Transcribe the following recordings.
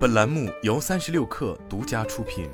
本栏目由三十六氪独家出品。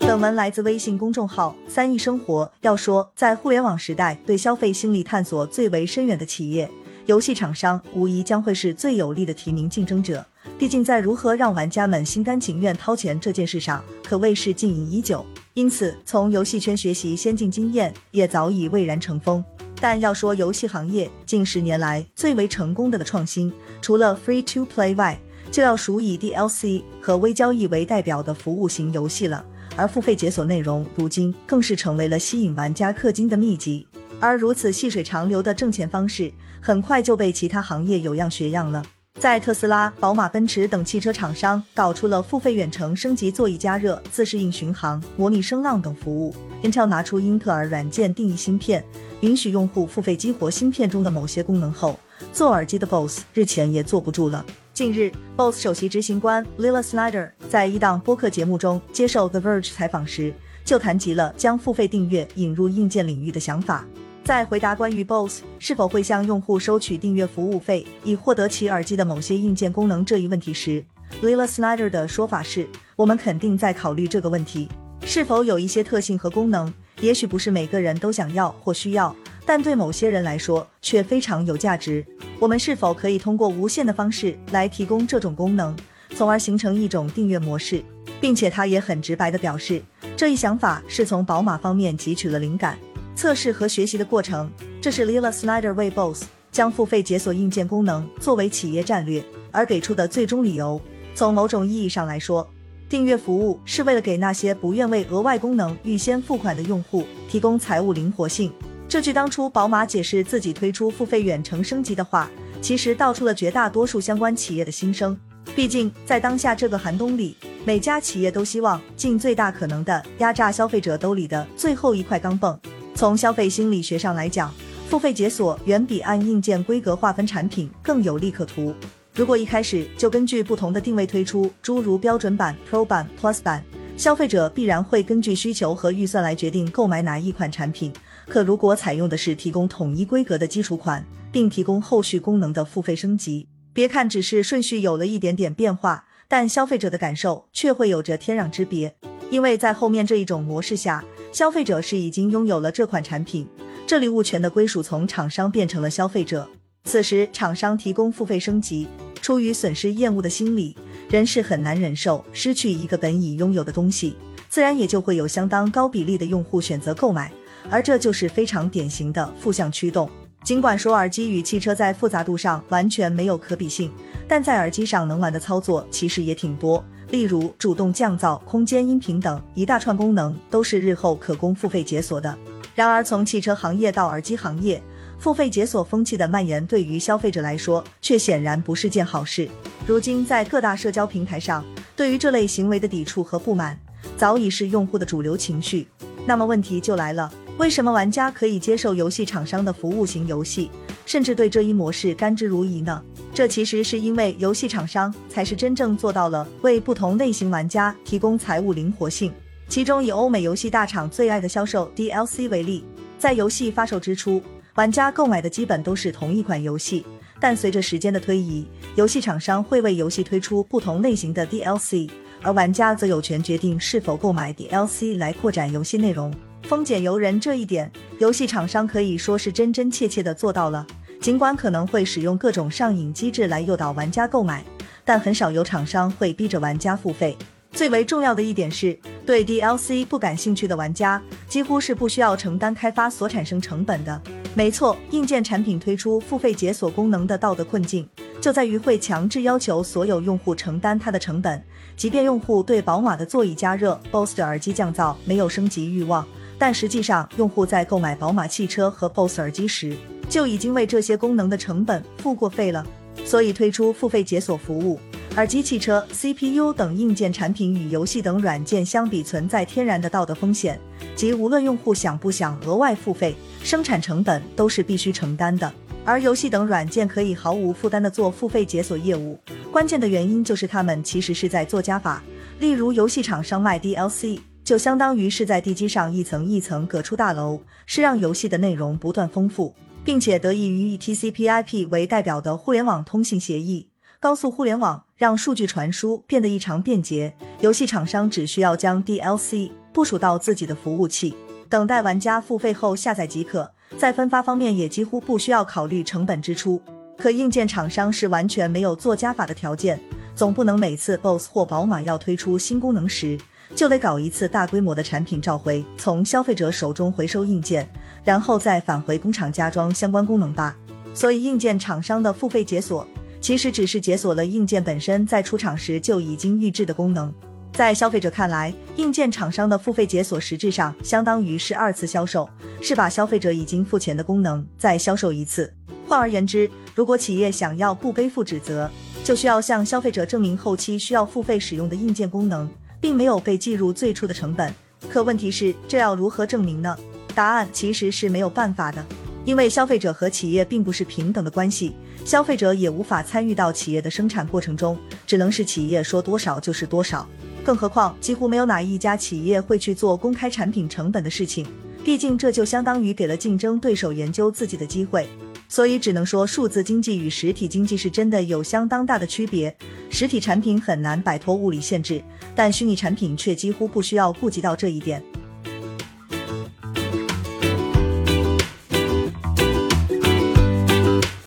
本文来自微信公众号“三亿生活”。要说在互联网时代对消费心理探索最为深远的企业，游戏厂商无疑将会是最有力的提名竞争者。毕竟在如何让玩家们心甘情愿掏钱这件事上，可谓是经营已久。因此，从游戏圈学习先进经验也早已蔚然成风。但要说游戏行业近十年来最为成功的的创新，除了 Free to Play 外，就要数以 DLC 和微交易为代表的服务型游戏了。而付费解锁内容，如今更是成为了吸引玩家氪金的秘籍。而如此细水长流的挣钱方式，很快就被其他行业有样学样了。在特斯拉、宝马、奔驰等汽车厂商搞出了付费远程升级座椅加热、自适应巡航、模拟声浪等服务，Intel 拿出英特尔软件定义芯片，允许用户付费激活芯片中的某些功能后，做耳机的 BOSS 日前也坐不住了。近日，BOSS 首席执行官 Lila Snyder 在一档播客节目中接受 The Verge 采访时，就谈及了将付费订阅引入硬件领域的想法。在回答关于 Bose 是否会向用户收取订阅服务费，以获得其耳机的某些硬件功能这一问题时，Lila Snyder 的说法是：“我们肯定在考虑这个问题，是否有一些特性和功能，也许不是每个人都想要或需要，但对某些人来说却非常有价值。我们是否可以通过无线的方式来提供这种功能，从而形成一种订阅模式？”并且他也很直白地表示，这一想法是从宝马方面汲取了灵感。测试和学习的过程，这是 Lila Snyder 为 BOSS 将付费解锁硬件功能作为企业战略而给出的最终理由。从某种意义上来说，订阅服务是为了给那些不愿为额外功能预先付款的用户提供财务灵活性。这句当初宝马解释自己推出付费远程升级的话，其实道出了绝大多数相关企业的心声。毕竟在当下这个寒冬里，每家企业都希望尽最大可能的压榨消费者兜里的最后一块钢镚。从消费心理学上来讲，付费解锁远比按硬件规格划分产品更有利可图。如果一开始就根据不同的定位推出，诸如标准版、Pro 版、Plus 版，消费者必然会根据需求和预算来决定购买哪一款产品。可如果采用的是提供统一规格的基础款，并提供后续功能的付费升级，别看只是顺序有了一点点变化，但消费者的感受却会有着天壤之别。因为在后面这一种模式下，消费者是已经拥有了这款产品，这里物权的归属从厂商变成了消费者。此时厂商提供付费升级，出于损失厌恶的心理，人是很难忍受失去一个本已拥有的东西，自然也就会有相当高比例的用户选择购买，而这就是非常典型的负向驱动。尽管说耳机与汽车在复杂度上完全没有可比性，但在耳机上能玩的操作其实也挺多。例如主动降噪、空间音频等一大串功能，都是日后可供付费解锁的。然而，从汽车行业到耳机行业，付费解锁风气的蔓延，对于消费者来说，却显然不是件好事。如今，在各大社交平台上，对于这类行为的抵触和不满，早已是用户的主流情绪。那么问题就来了，为什么玩家可以接受游戏厂商的服务型游戏，甚至对这一模式甘之如饴呢？这其实是因为游戏厂商才是真正做到了为不同类型玩家提供财务灵活性。其中以欧美游戏大厂最爱的销售 DLC 为例，在游戏发售之初，玩家购买的基本都是同一款游戏，但随着时间的推移，游戏厂商会为游戏推出不同类型的 DLC，而玩家则有权决定是否购买 DLC 来扩展游戏内容。丰俭由人这一点，游戏厂商可以说是真真切切的做到了。尽管可能会使用各种上瘾机制来诱导玩家购买，但很少有厂商会逼着玩家付费。最为重要的一点是，对 DLC 不感兴趣的玩家几乎是不需要承担开发所产生成本的。没错，硬件产品推出付费解锁功能的道德困境就在于会强制要求所有用户承担它的成本。即便用户对宝马的座椅加热、Bose 的耳机降噪没有升级欲望，但实际上用户在购买宝马汽车和 BOSS 耳机时，就已经为这些功能的成本付过费了，所以推出付费解锁服务。耳机、汽车、CPU 等硬件产品与游戏等软件相比，存在天然的道德风险，即无论用户想不想额外付费，生产成本都是必须承担的。而游戏等软件可以毫无负担的做付费解锁业务，关键的原因就是他们其实是在做加法。例如，游戏厂商卖 DLC，就相当于是在地基上一层一层隔出大楼，是让游戏的内容不断丰富。并且得益于以 TCP/IP 为代表的互联网通信协议，高速互联网让数据传输变得异常便捷。游戏厂商只需要将 DLC 部署到自己的服务器，等待玩家付费后下载即可。在分发方面也几乎不需要考虑成本支出。可硬件厂商是完全没有做加法的条件，总不能每次 BOSS 或宝马要推出新功能时，就得搞一次大规模的产品召回，从消费者手中回收硬件，然后再返回工厂加装相关功能吧。所以硬件厂商的付费解锁，其实只是解锁了硬件本身在出厂时就已经预置的功能。在消费者看来，硬件厂商的付费解锁实质上相当于是二次销售，是把消费者已经付钱的功能再销售一次。换而言之，如果企业想要不背负指责，就需要向消费者证明后期需要付费使用的硬件功能，并没有被计入最初的成本。可问题是，这要如何证明呢？答案其实是没有办法的，因为消费者和企业并不是平等的关系，消费者也无法参与到企业的生产过程中，只能是企业说多少就是多少。更何况，几乎没有哪一家企业会去做公开产品成本的事情，毕竟这就相当于给了竞争对手研究自己的机会。所以只能说，数字经济与实体经济是真的有相当大的区别。实体产品很难摆脱物理限制，但虚拟产品却几乎不需要顾及到这一点。